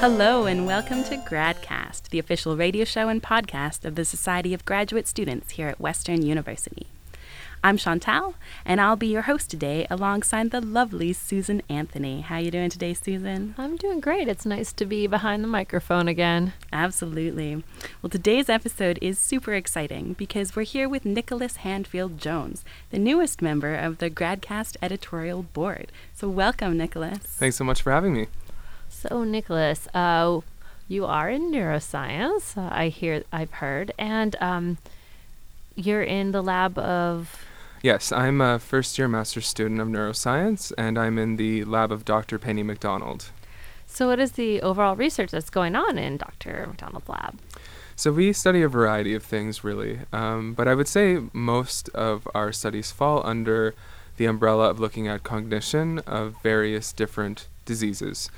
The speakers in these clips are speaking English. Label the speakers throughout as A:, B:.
A: Hello, and welcome to GradCast, the official radio show and podcast of the Society of Graduate Students here at Western University. I'm Chantal, and I'll be your host today alongside the lovely Susan Anthony. How you doing today, Susan?
B: I'm doing great. It's nice to be behind the microphone again.
A: Absolutely. Well, today's episode is super exciting because we're here with Nicholas Handfield Jones, the newest member of the GradCast editorial board. So, welcome, Nicholas.
C: Thanks so much for having me.
B: So, Nicholas, uh, you are in neuroscience. Uh, I hear, I've heard, and um, you're in the lab of.
C: Yes, I'm a first year master's student of neuroscience, and I'm in the lab of Dr. Penny MacDonald.
B: So, what is the overall research that's going on in Dr. MacDonald's lab?
C: So, we study a variety of things, really, um, but I would say most of our studies fall under the umbrella of looking at cognition of various different diseases.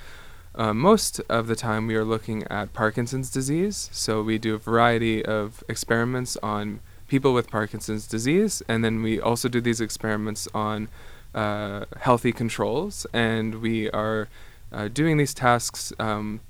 C: Uh, most of the time, we are looking at Parkinson's disease. So we do a variety of experiments on people with Parkinson's disease, and then we also do these experiments on uh, healthy controls. And we are uh, doing these tasks um,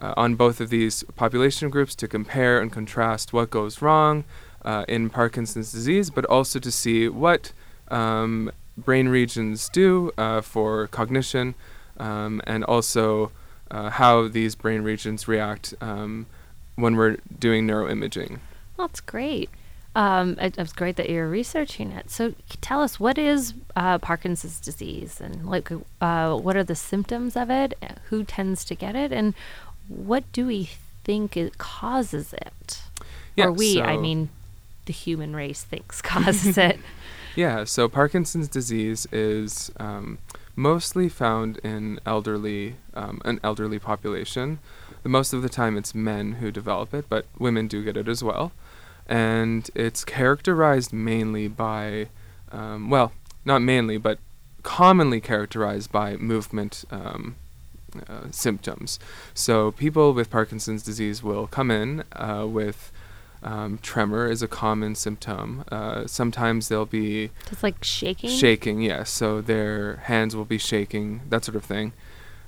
C: uh, on both of these population groups to compare and contrast what goes wrong uh, in Parkinson's disease, but also to see what um, brain regions do uh, for cognition. Um, and also uh, how these brain regions react um, when we're doing neuroimaging.
B: Well, that's great. Um, it, it's great that you're researching it. So, tell us what is uh, Parkinson's disease, and like, uh, what are the symptoms of it? Who tends to get it, and what do we think it causes it?
C: Yeah,
B: or we,
C: so
B: I mean, the human race thinks causes it.
C: Yeah, so Parkinson's disease is um, mostly found in elderly, um, an elderly population. The most of the time, it's men who develop it, but women do get it as well. And it's characterized mainly by, um, well, not mainly, but commonly characterized by movement um, uh, symptoms. So people with Parkinson's disease will come in uh, with um, tremor is a common symptom. Uh, sometimes they'll be
B: Just like shaking.
C: shaking, yes. So their hands will be shaking, that sort of thing.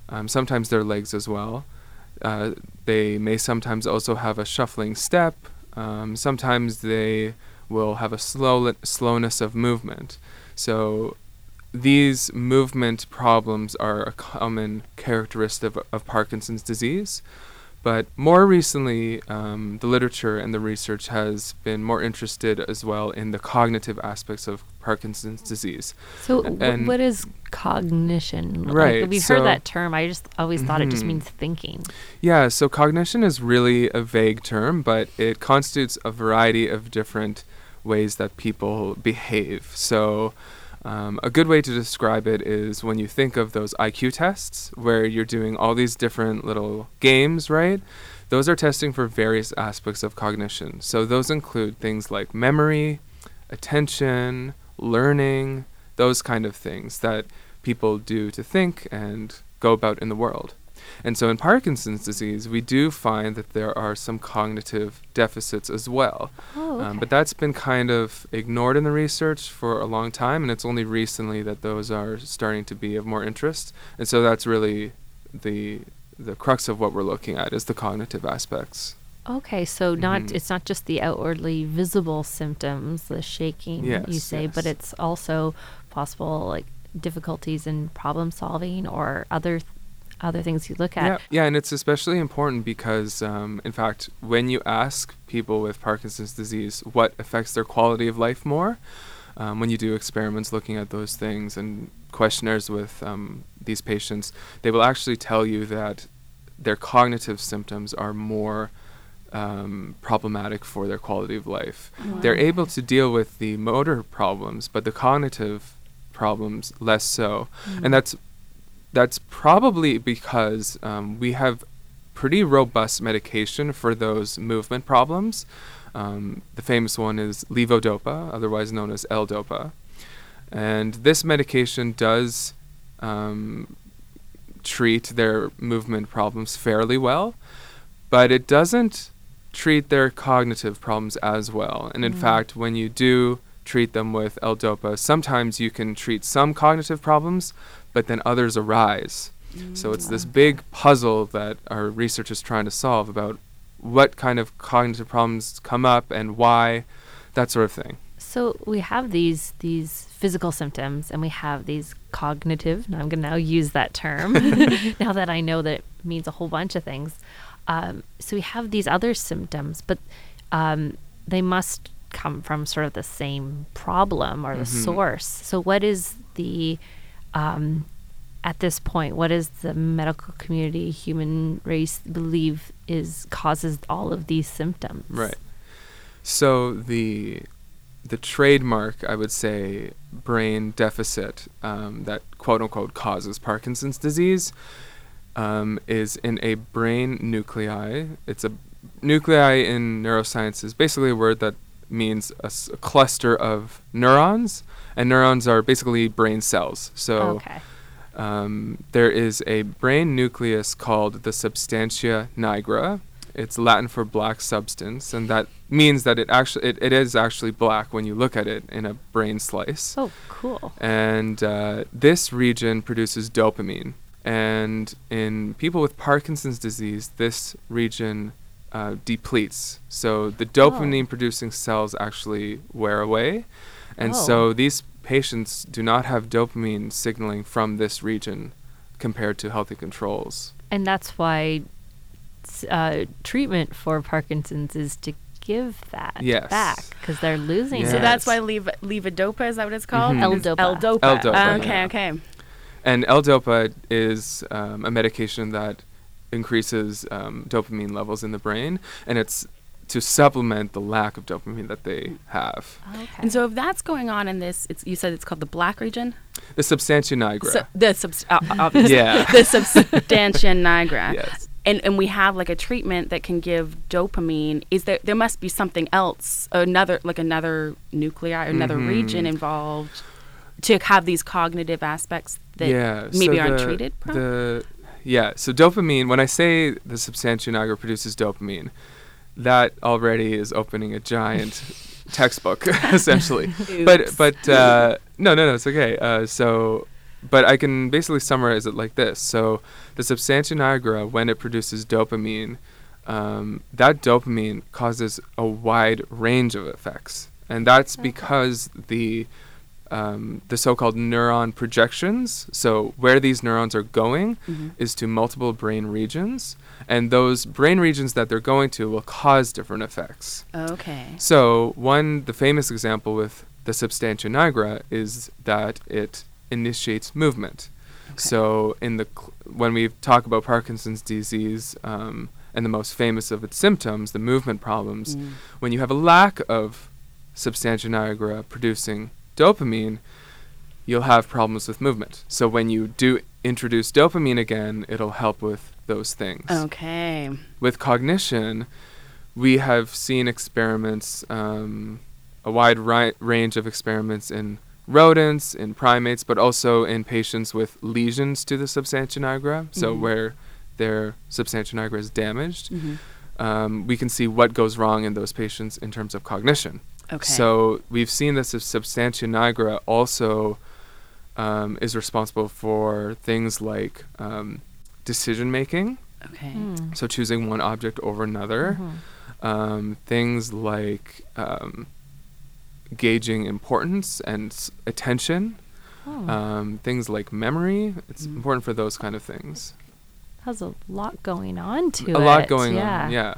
C: Um, sometimes their legs as well. Uh, they may sometimes also have a shuffling step. Um, sometimes they will have a slow slowness of movement. So these movement problems are a common characteristic of, of Parkinson's disease. But more recently, um, the literature and the research has been more interested as well in the cognitive aspects of Parkinson's disease.
B: So, what is cognition?
C: Right,
B: Like, we've
C: so-
B: heard that term. I just always thought it just
C: Mhm.
B: means thinking.
C: Yeah, so cognition is really a vague term, but it constitutes a variety of different ways that people behave. So, um, a good way to describe it is when you think of those IQ tests, where you're doing all these different little games, right? Those are testing for various aspects of cognition. So, those include things like memory, attention, learning, those kind of things that people do to think and go about in the world. And so in Parkinson's disease, we do find that there are some cognitive deficits as well.
B: Oh, okay.
C: Um, but that's been kind of ignored in the research for a long time, and it's only recently that those are starting to be of more interest. And so that's really the the crux of what we're looking at is the cognitive aspects.
B: Okay, so not
C: Mhm.
B: it's not just the outwardly visible symptoms, the shaking you
C: Yes,
B: say, but it's also possible like difficulties in problem solving or other other things you look at.
C: Yeah, yeah, and it's especially important because, um, in fact, when you ask people with Parkinson's disease what affects their quality of life more, um, when you do experiments looking at those things and questionnaires with um, these patients, they will actually tell you that their cognitive symptoms are more um, problematic for their quality of life. They're able to deal with the motor problems, but the cognitive problems less so,
B: Mm.
C: and that's that's probably because um, we have pretty robust medication for those movement problems. Um, the famous one is levodopa, otherwise known as L-dopa, and this medication does um, treat their movement problems fairly well, but it doesn't treat their cognitive problems as well. And in
B: Mm.
C: fact, when you do treat them with L-dopa, sometimes you can treat some cognitive problems, but then others arise. So it's this big puzzle that our research is trying to solve about what kind of cognitive problems come up and why, that sort of thing.
B: So we have these these physical symptoms, and we have these cognitive. Now I'm going to now use that term. now that I know that it means a whole bunch of things. Um, so we have these other symptoms, but um, they must come from sort of the same problem or the
C: Mhm.
B: source. So what is the um, at this point, what is the medical community, human race believe is causes all of these symptoms?
C: Right. So the the trademark, I would say, brain deficit um, that quote unquote causes Parkinson's disease um, is in a brain nuclei. It's a nuclei in neuroscience is basically a word that means a, s- a cluster of neurons, and neurons are basically brain cells. So
B: okay.
C: um, there is a brain nucleus called the substantia nigra. It's Latin for black substance, and that means that it actually it, it is actually black when you look at it in a brain slice.
B: Oh, cool.
C: And uh, this region produces dopamine. And in people with Parkinson's disease, this region uh, depletes. So the dopamine producing cells actually wear away. And
B: Oh.
C: so these patients do not have dopamine signaling from this region compared to healthy controls.
B: And that's why uh, treatment for Parkinson's is to give that
C: Yes.
B: back because they're losing
C: Yes.
A: So that's why lev- levodopa is that what it's called?
C: Mhm.
B: L-dopa.
A: L-dopa.
C: L-dopa,
A: Ah, okay,
C: yeah.
A: okay.
C: And L-dopa is um, a medication that increases um, dopamine levels in the brain, and it's to supplement the lack of dopamine that they have.
B: Okay.
A: And so if that's going on in this, it's you said it's called the black region.
C: The substantia nigra.
A: So the subs- uh, obviously
C: Yeah.
A: the substantia nigra.
C: yes.
A: And and we have like a treatment that can give dopamine. Is there there must be something else, another like another nuclei or another
C: Mhm.
A: region involved to have these cognitive aspects that
C: yeah.
A: maybe
C: so
A: aren't
C: the-
A: treated properly?
C: The yeah. So dopamine. When I say the substantia nigra produces dopamine, that already is opening a giant textbook essentially. but but uh, no no no it's okay. Uh, so but I can basically summarize it like this. So the substantia nigra, when it produces dopamine, um, that dopamine causes a wide range of effects, and that's
B: Okay.
C: because the um, the so-called neuron projections. So where these neurons are going
A: Mhm.
C: is to multiple brain regions, and those brain regions that they're going to will cause different effects.
A: okay.
C: So one, the famous example with the substantia nigra is that it initiates movement.
A: Okay.
C: So in the cl- when we talk about Parkinson's disease um, and the most famous of its symptoms, the movement problems,
A: Mm.
C: when you have a lack of substantia nigra producing dopamine, you'll have problems with movement. So when you do introduce dopamine again, it'll help with those things
A: Okay.
C: with cognition, we have seen experiments, um, a wide ri- range of experiments in rodents, in primates, but also in patients with lesions to the substantia nigra, so
A: Mhm.
C: where their substantia nigra is damaged.
A: Mhm.
C: Um, we can see what goes wrong in those patients in terms of cognition.
A: Okay.
C: So we've seen that sub- substantia nigra also um, is responsible for things like um, decision making.
A: okay.
B: Hmm.
C: So choosing one object over another.
B: Mhm.
C: Um, things like um, gauging importance and s- attention.
B: Oh,
C: Um, things like memory. It's
A: Mm.
C: important for those kind of things.
B: has a lot going on to
C: a
B: it.
C: lot going
B: yeah.
C: on. Yeah.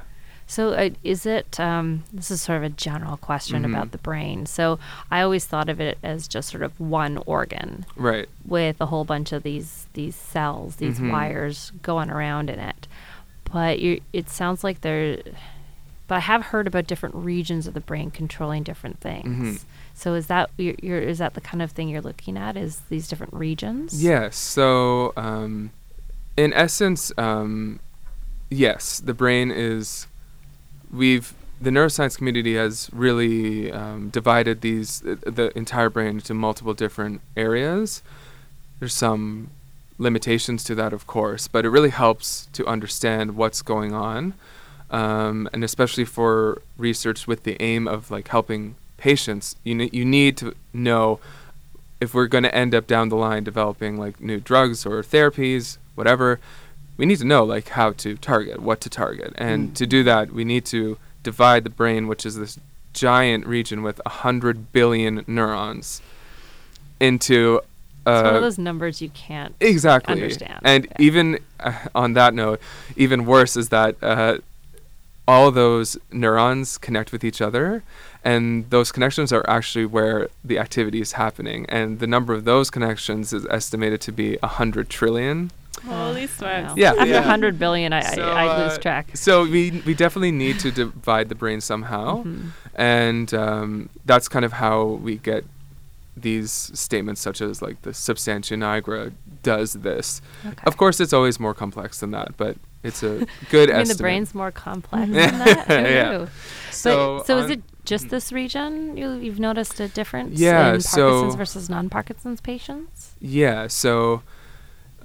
B: So uh, is it? Um, this is sort of a general question
C: Mhm.
B: about the brain. So I always thought of it as just sort of one organ
C: Right.
B: with a whole bunch of these these cells, these
C: Mhm.
B: wires going around in it. But you, it sounds like there. But I have heard about different regions of the brain controlling different things.
C: Mhm.
B: So is that is that the kind of thing you're looking at? Is these different regions?
C: Yes. So, um, in essence, um, yes, the brain is. We've the neuroscience community has really um, divided these the entire brain into multiple different areas. There's some limitations to that, of course, but it really helps to understand what's going on, um, and especially for research with the aim of like helping patients. You ne- you need to know if we're going to end up down the line developing like new drugs or therapies, whatever, we need to know like how to target, what to target, and
A: Mm.
C: to do that, we need to divide the brain, which is this giant region with a hundred billion neurons, into.
B: it's one
C: Uh,
B: of those numbers you can't.
C: exactly.
B: understand.
C: And
B: Yeah.
C: even uh, on that note, even worse is that uh, all those neurons connect with each other, and those connections are actually where the activity is happening. And the number of those connections is estimated to be a hundred trillion.
A: Holy
B: I
A: smokes.
B: know.
C: Yeah,
B: After
C: yeah.
B: 100 billion, I,
C: So,
B: I, I lose
C: uh,
B: track.
C: So we we definitely need to divide the brain somehow,
B: Mhm.
C: and um, that's kind of how we get these statements such as like the substantia nigra does this.
B: Okay.
C: Of course, it's always more complex than that, but it's a good
B: I mean,
C: estimate.
B: the brain's more complex than that.
C: Yeah. so
B: but, so is it just this region you, you've noticed a difference
C: Yeah,
B: in
C: so-
B: Parkinson's versus non-Parkinson's patients?
C: Yeah, so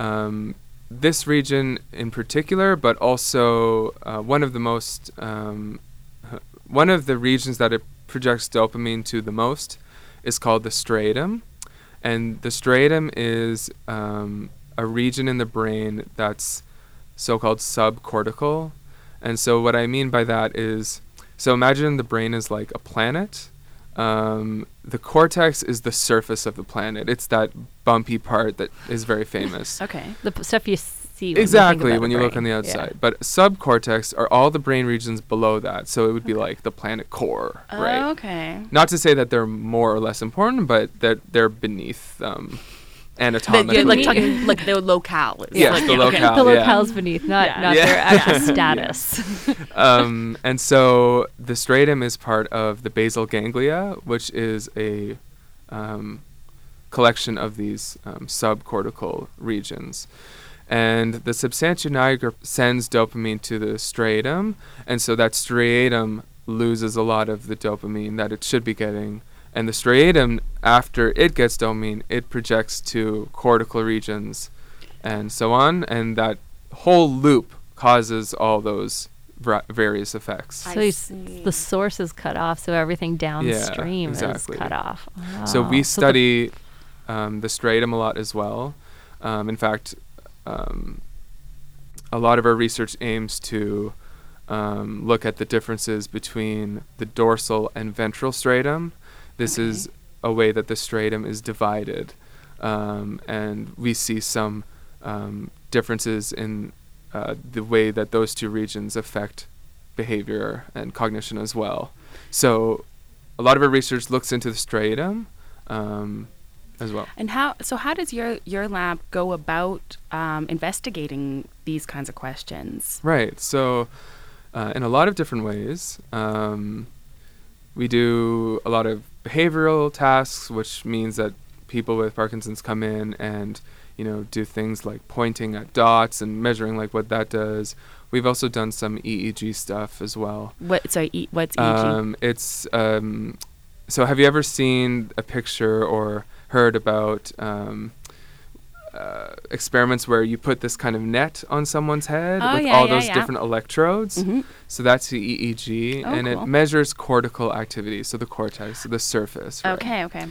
C: um, this region in particular, but also uh, one of the most, um, one of the regions that it projects dopamine to the most is called the striatum. And the striatum is um, a region in the brain that's so called subcortical. And so, what I mean by that is so imagine the brain is like a planet. Um, the cortex is the surface of the planet. It's that bumpy part that is very famous.
A: Okay.
B: The p- stuff you see when
C: exactly
B: you
C: when you look on the
B: Yeah.
C: outside. But subcortex are all the brain regions below that. So it would be like the planet core, right?
A: Okay.
C: Not to say that they're more or less important, but that they're beneath um,
A: But
C: anatomically.
A: you're like talking like the locale. is
C: Yes,
A: like-
C: the
A: okay.
C: locale.
B: The
C: yeah.
B: locales beneath, not
A: Yeah.
B: not
C: Yeah.
B: their actual status.
C: um, and so the striatum is part of the basal ganglia, which is a um, collection of these um, subcortical regions. And the substantia nigra sends dopamine to the striatum, and so that striatum loses a lot of the dopamine that it should be getting. And the striatum, after it gets dopamine, it projects to cortical regions and so on. And that whole loop causes all those vra- various effects.
A: I
B: so s-
A: see.
B: the source is cut off, so everything downstream
C: exactly.
B: is cut off.
C: So
B: Oh,
C: we
B: the-
C: study um, the striatum a lot as well. Um, in fact, um, a lot of our research aims to um, look at the differences between the dorsal and ventral striatum. This
A: Okay.
C: is a way that the striatum is divided, um, and we see some um, differences in uh, the way that those two regions affect behavior and cognition as well. So, a lot of our research looks into the striatum um, as well.
A: And how? So how does your your lab go about um, investigating these kinds of questions?
C: Right. So, uh, in a lot of different ways, um, we do a lot of behavioral tasks, which means that people with Parkinson's come in and you know do things like pointing at dots and measuring like what that does. We've also done some EEG stuff as well.
A: What? Sorry. E, what's EEG?
C: Um, it's um, so. Have you ever seen a picture or heard about um, uh, experiments where you put this kind of net on someone's head
A: Oh,
C: with
A: yeah,
C: all
A: yeah,
C: those
A: yeah.
C: different electrodes?
A: Mhm.
C: So that's the EEG,
A: Oh,
C: and
A: cool.
C: it measures cortical activity, so the cortex, so the surface. right?
A: Okay. Okay.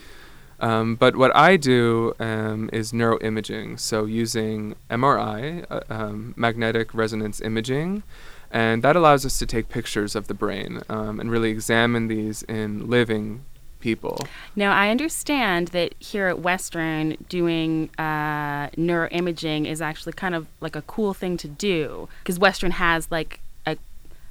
C: Um, but what I do um, is neuroimaging, so using MRI, uh, um, magnetic resonance imaging, and that allows us to take pictures of the brain um, and really examine these in living people.
A: Now I understand that here at Western, doing uh, neuroimaging is actually kind of like a cool thing to do because Western has like a,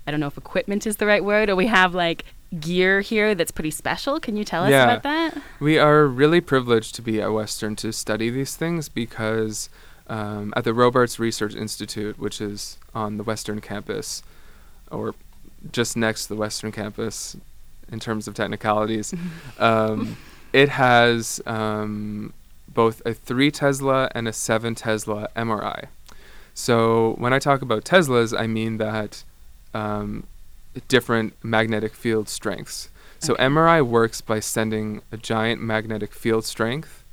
A: I don't know if equipment is the right word, or we have like gear here that's pretty special. Can you tell us
C: Yeah.
A: about that?
C: We are really privileged to be at Western to study these things because um, at the Robarts Research Institute, which is on the Western campus, or just next to the Western campus in terms of technicalities, um, it has um, both a 3 Tesla and a 7 Tesla MRI. So when I talk about Teslas, I mean that um, different magnetic field strengths. So
A: Okay.
C: MRI works by sending a giant magnetic field strength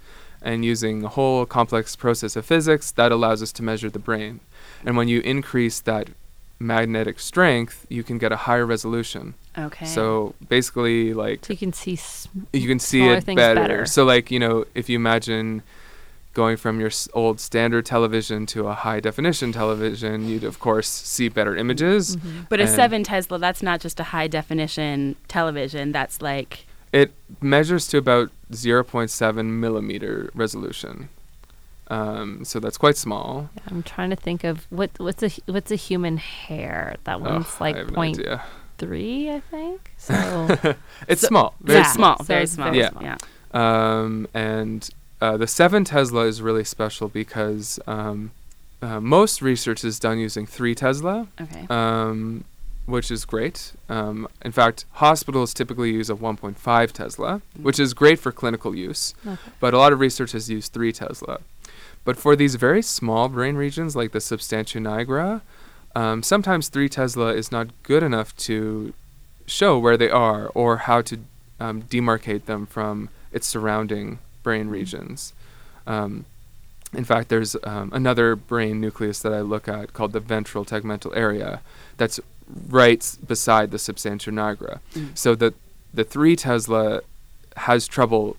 C: and using a whole complex process of physics that allows us to measure the brain. And when you increase that magnetic strength, you can get a higher resolution.
A: Okay.
C: So basically, like
B: So you can see. s-
C: you can see it better.
B: better.
C: So like you know, if you imagine going from your s- old standard television to a high definition television, you'd of course see better images.
B: Mm-hmm.
A: But a 7 Tesla, that's not just a high definition television. That's like,
C: It measures to about 0.7 millimeter resolution. Um, so that's quite small.
B: I'm trying to think of what what's a what's a human hair. That
C: Oh,
B: one's like
C: I have no
B: point
C: idea.
B: Three, I think. So
C: It's
A: So-
C: small.
A: very
C: Very
B: Yeah.
A: small.
B: So
A: Very
B: it's
A: small.
B: very
C: Yeah.
B: small.
A: yeah.
C: Um, and uh, the 7 Tesla is really special because um, uh, most research is done using 3 Tesla,
A: Okay.
C: um, which is great. Um, in fact, hospitals typically use a 1.5 Tesla, which is great for clinical use,
B: Okay.
C: but a lot of research has used 3 Tesla. But for these very small brain regions like the substantia nigra, um, sometimes 3 Tesla is not good enough to show where they are or how to um, demarcate them from its surrounding brain regions. Um, in fact, there's um, another brain nucleus that I look at called the ventral tegmental area that's right beside the substantia nigra.
A: Mm.
C: So the, the 3 Tesla has trouble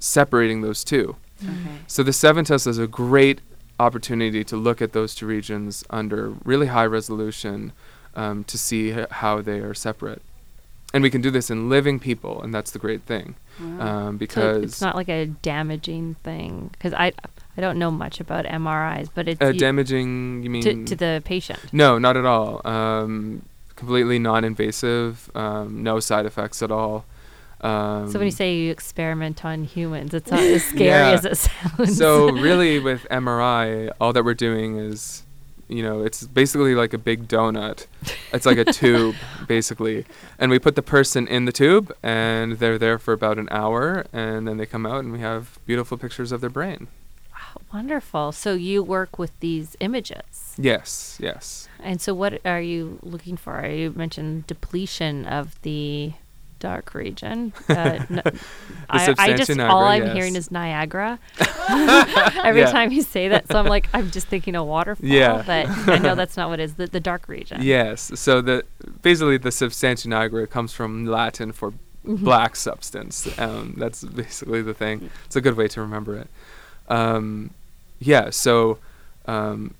C: separating those two.
A: Okay.
C: So the 7 Tesla is a great opportunity to look at those two regions under really high resolution um, to see h- how they are separate. And we can do this in living people, and that's the great thing.
A: Wow.
C: Um,
B: So
C: because
B: it's not like a damaging thing because I I don't know much about MRIs, but it's
C: uh, damaging, you mean?
B: to to the patient.
C: no, not at all. Um, completely non invasive, um, no side effects at all. Um,
B: so when you say you experiment on humans, it's not as scary
C: Yeah.
B: as it sounds.
C: so really with MRI, all that we're doing is, you know, it's basically like a big donut. It's like a tube, basically, and we put the person in the tube, and they're there for about an hour, and then they come out, and we have beautiful pictures of their brain.
B: Wonderful. So you work with these images.
C: Yes, yes.
B: And so what are you looking for? You mentioned depletion of the dark region. Uh, n- I, I just
C: nigra,
B: all I'm
C: yes.
B: hearing is Niagara. Every
C: Yeah.
B: time you say that, so I'm like I'm just thinking a waterfall.
C: Yeah.
B: But I know that's not what it is. The, the dark region.
C: Yes. So the basically the substantia nigra comes from Latin for
B: Mm-hmm.
C: black substance. Um, that's basically the thing. It's a good way to remember it. Um, yeah. So um,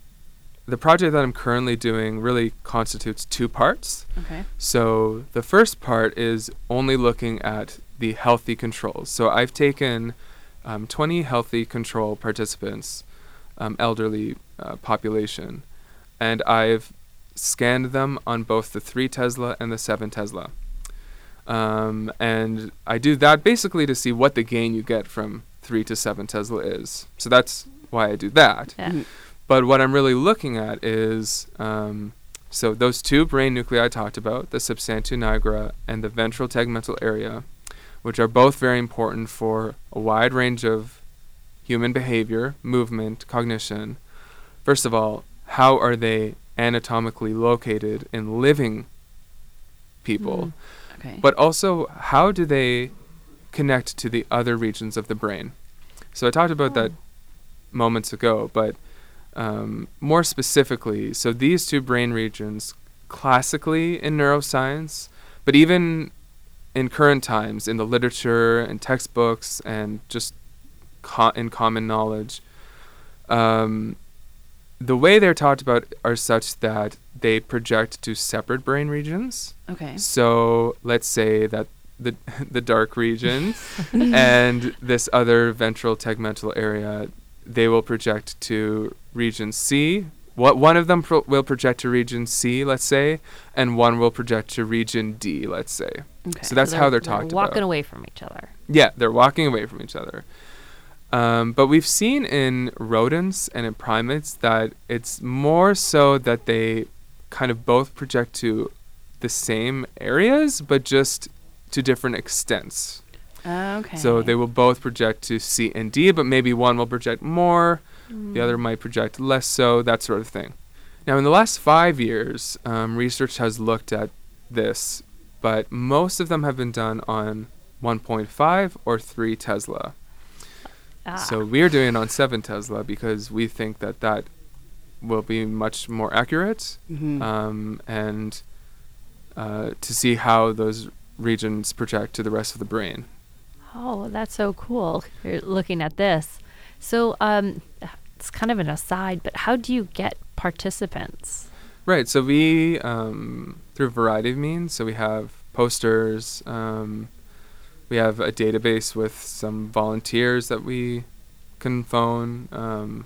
C: the project that I'm currently doing really constitutes two parts.
A: Okay.
C: So the first part is only looking at the healthy controls. So I've taken um, 20 healthy control participants, um, elderly uh, population, and I've scanned them on both the 3 Tesla and the 7 Tesla. Um, and I do that basically to see what the gain you get from 3 to 7 Tesla is. So that's why I do that.
B: Yeah.
A: Mhm.
C: But what I'm really looking at is um, so those two brain nuclei I talked about, the substantia nigra and the ventral tegmental area, which are both very important for a wide range of human behavior, movement, cognition. First of all, how are they anatomically located in living people?
B: Mm.
A: Okay.
C: but also how do they connect to the other regions of the brain? So I talked about that moments ago, but um, more specifically, so these two brain regions, classically in neuroscience, but even in current times in the literature and textbooks and just co- in common knowledge, um, the way they're talked about are such that they project to separate brain regions.
A: okay.
C: So let's say that the the dark region and this other ventral tegmental area, they will project to region C. What one of them pro- will project to region C, let's say, and one will project to region D, let's say.
A: Okay.
C: So that's how they're talked
B: walking
C: about.
B: away from each other.
C: Yeah, they're walking away from each other. Um, but we've seen in rodents and in primates that it's more so that they kind of both project to the same areas, but just to different extents.
A: Okay.
C: So they will both project to C and D, but maybe one will project more, the other might project less so, that sort of thing. Now, in the last five years, um, research has looked at this, but most of them have been done on 1.5 or 3 Tesla.
B: Ah.
C: So we're doing it on 7 Tesla because we think that that will be much more accurate
A: Mhm.
C: um, and uh, to see how those regions project to the rest of the brain.
B: Oh, that's so cool. You're looking at this. So um, it's kind of an aside, but how do you get participants?
C: Right. So we, um, through a variety of means, so we have posters, um, we have a database with some volunteers that we can phone. Um,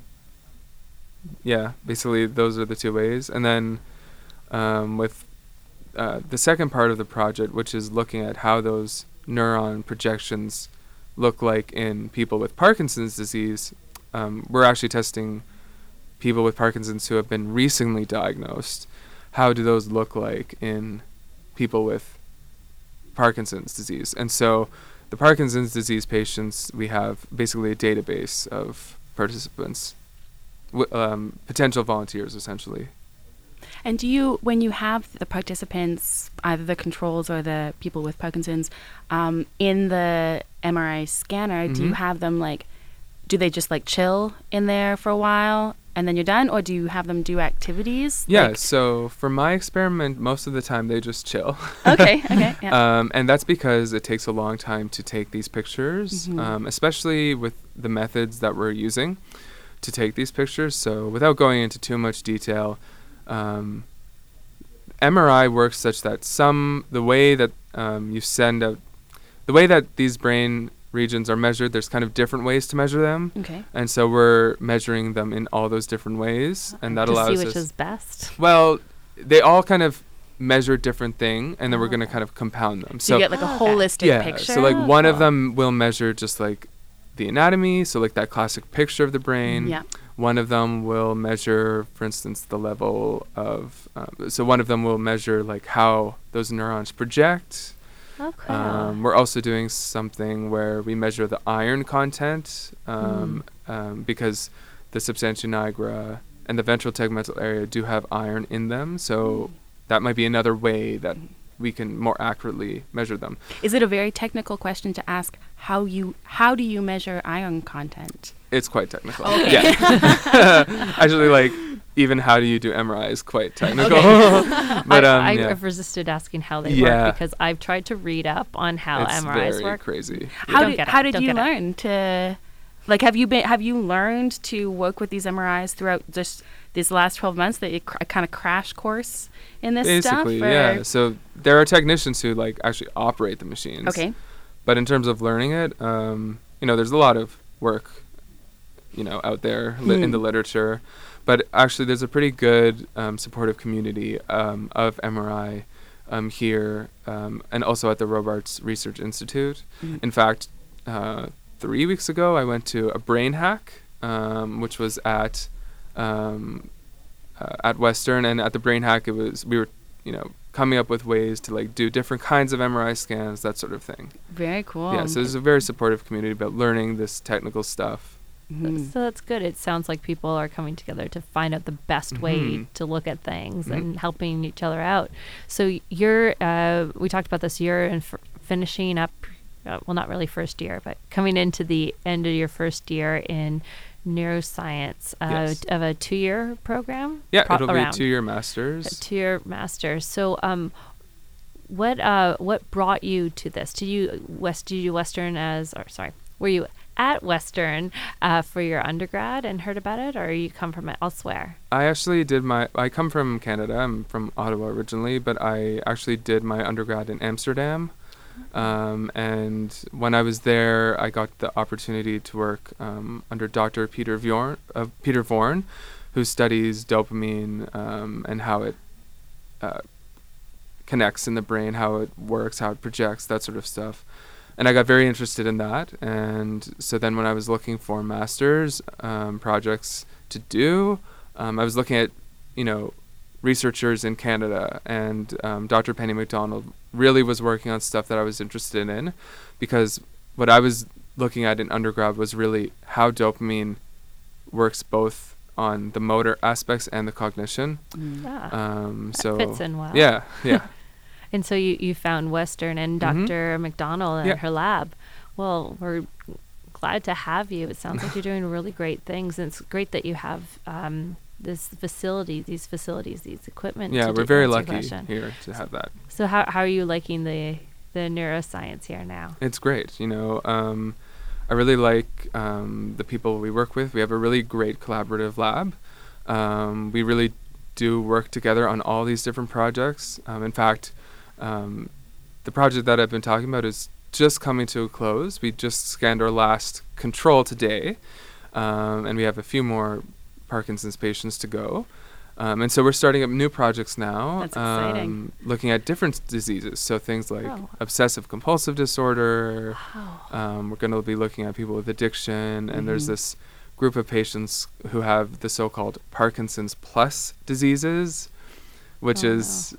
C: yeah, basically those are the two ways. And then um, with uh, the second part of the project, which is looking at how those neuron projections look like in people with Parkinson's disease, um, we're actually testing people with Parkinson's who have been recently diagnosed. How do those look like in people with Parkinson's disease? And so, the Parkinson's disease patients, we have basically a database of participants, w- um, potential volunteers essentially.
A: And do you, when you have the participants, either the controls or the people with Parkinson's, um, in the MRI scanner, do you
C: Mhm.
A: have them like, do they just like chill in there for a while and then you're done, or do you have them do activities?
C: Yeah,
A: Like-
C: so for my experiment, most of the time they just chill.
A: okay. Okay. Yeah.
C: Um, and that's because it takes a long time to take these pictures,
A: Mhm.
C: um, especially with the methods that we're using to take these pictures. So, without going into too much detail, um, MRI works such that some the way that um, you send out the way that these brain regions are measured, there's kind of different ways to measure them,
A: okay.
C: and so we're measuring them in all those different ways, and that allows us
B: to
C: allows
B: see which
C: us.
B: is best.
C: Well, they all kind of measure different thing, and then we're going to
B: Oh.
C: kind of compound them.
A: So, you get like a
B: Oh, okay.
A: holistic
C: yeah,
A: picture.
C: so like one of
B: Oh.
C: them will measure just like the anatomy, so like that classic picture of the brain.
A: Yeah.
C: One of them will measure, for instance, the level of. Um, so one of them will measure like how those neurons project.
B: Okay.
C: Um, we're also doing something where we measure the iron content um, um, because the substantia nigra and the ventral tegmental area do have iron in them. So that might be another way that we can more accurately measure them.
A: Is it a very technical question to ask how you how do you measure iron content?
C: It's quite technical.
A: Okay.
C: Yeah. Actually, like even how do you do MRI is quite technical. but
B: I,
C: um,
B: I,
C: yeah.
B: have resisted asking how they
C: Yeah.
B: work because I've tried to read up on how
C: it's
B: MRIs
C: very
B: work.
C: crazy.
A: How
B: Don't
A: did how did
B: Don't
A: you
B: get it.
A: learn to like have you been have you learned to work with these MRIs throughout just these last 12 months that you cr- a kind of crash course in this
C: Basically,
A: stuff or-
C: yeah. So there are technicians who like actually operate the machines.
A: Okay.
C: But in terms of learning it, um, you know, there's a lot of work, you know, out there li- in
A: Hmm.
C: the literature. But actually, there's a pretty good um, supportive community um, of MRI um, here, um, and also at the Robarts Research Institute.
A: Mhm.
C: In fact, uh, three weeks ago, I went to a brain hack, um, which was at um, uh, at Western, and at the brain hack, it was we were, you know, coming up with ways to like do different kinds of MRI scans, that sort of thing.
A: Very cool.
C: Yeah, so there's a very supportive community about learning this technical stuff.
A: Mhm.
B: So that's good. It sounds like people are coming together to find out the best way
C: Mhm.
B: to look at things
C: Mhm.
B: and helping each other out. So you're, uh, we talked about this. You're in f- finishing up, uh, well, not really first year, but coming into the end of your first year in neuroscience uh,
C: Yes.
B: of a two-year program.
C: Yeah,
B: Pro-
C: it'll
B: around.
C: be two-year masters.
B: two-year master. So, um, what uh, what brought you to this? Did you West? Did you Western as? Or sorry, were you at Western uh, for your undergrad and heard about it, or you come from elsewhere?
C: I actually did my. I come from Canada. I'm from Ottawa originally, but I actually did my undergrad in Amsterdam. Um, and when I was there, I got the opportunity to work um, under Dr. Pieter Voorn, uh, Pieter Voorn, who studies dopamine um, and how it uh, connects in the brain, how it works, how it projects, that sort of stuff. And I got very interested in that. And so then when I was looking for master's um, projects to do, um, I was looking at, you know, researchers in Canada, and um, Dr. Penny MacDonald really was working on stuff that I was interested in, because what I was looking at in undergrad was really how dopamine works both on the motor aspects and the cognition.
A: Mm.
B: Ah,
C: Um,
B: that
C: so
B: fits in well.
C: yeah, yeah.
B: And so you, you found Western and. Dr. MacDonald and
C: Yeah.
B: her lab. Well, we're glad to have you. It sounds like you're doing really great things, and it's great that you have um, this facility, these facilities, these equipment.
C: yeah, we're very lucky here to have that.
B: So how how are you liking the the neuroscience here now?
C: It's great. You know, um, I really like um, the people we work with. We have a really great collaborative lab. Um, we really do work together on all these different projects. Um, in fact, um, the project that I've been talking about is just coming to a close. We just scanned our last control today, um, and we have a few more Parkinson's patients to go. Um, and so we're starting up new projects now,
A: That's exciting.
C: um, looking at different diseases. So things like
B: Oh.
C: obsessive compulsive disorder.
B: Wow.
C: Um, we're going to be looking at people with addiction, and there's
A: Mhm.
C: this group of patients who have the so-called Parkinson's plus diseases, which
B: Oh,
C: is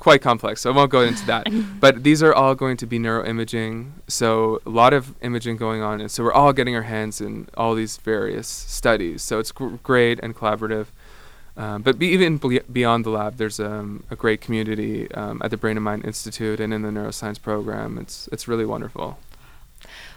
C: quite complex. So I won't go into that. but these are all going to be neuroimaging, so a lot of imaging going on, and so we're all getting our hands in all these various studies. So it's gr- great and collaborative. Um, but be, even ble- beyond the lab, there's um, a great community um, at the Brain and Mind Institute and in the neuroscience program. It's it's really wonderful.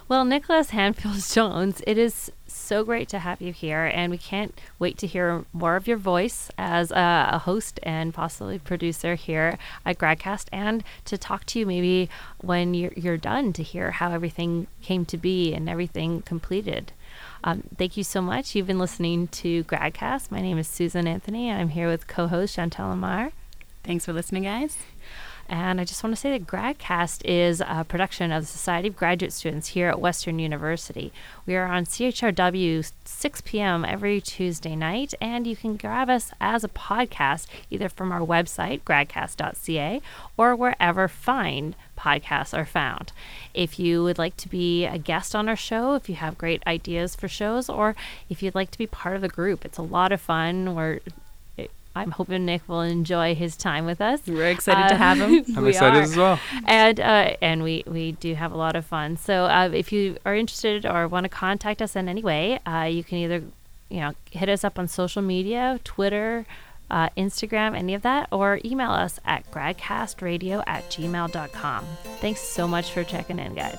B: Well, Nicholas Handfield Jones, it is so great to have you here, and we can't wait to hear more of your voice as a, a host and possibly producer here at Gradcast, and to talk to you maybe when you're, you're done to hear how everything came to be and everything completed. Um, thank you so much. You've been listening to Gradcast. My name is Susan Anthony, I'm here with co-host Chantal Lamar.
A: Thanks for listening, guys.
B: And I just want to say that GradCast is a production of the Society of Graduate Students here at Western University. We are on CHRW 6 p.m. every Tuesday night, and you can grab us as a podcast either from our website, gradcast.ca, or wherever fine podcasts are found. If you would like to be a guest on our show, if you have great ideas for shows, or if you'd like to be part of the group, it's a lot of fun. We're I'm hoping Nick will enjoy his time with us.
A: We're excited to
B: Uh,
A: have him.
C: I'm excited
B: are.
C: as well.
B: And uh, and we we do have a lot of fun. So uh, if you are interested or want to contact us in any way, uh, you can either you know hit us up on social media, Twitter. Uh, Instagram, any of that, or email us at gradcastradio at gmail.com. Thanks so much for checking in, guys.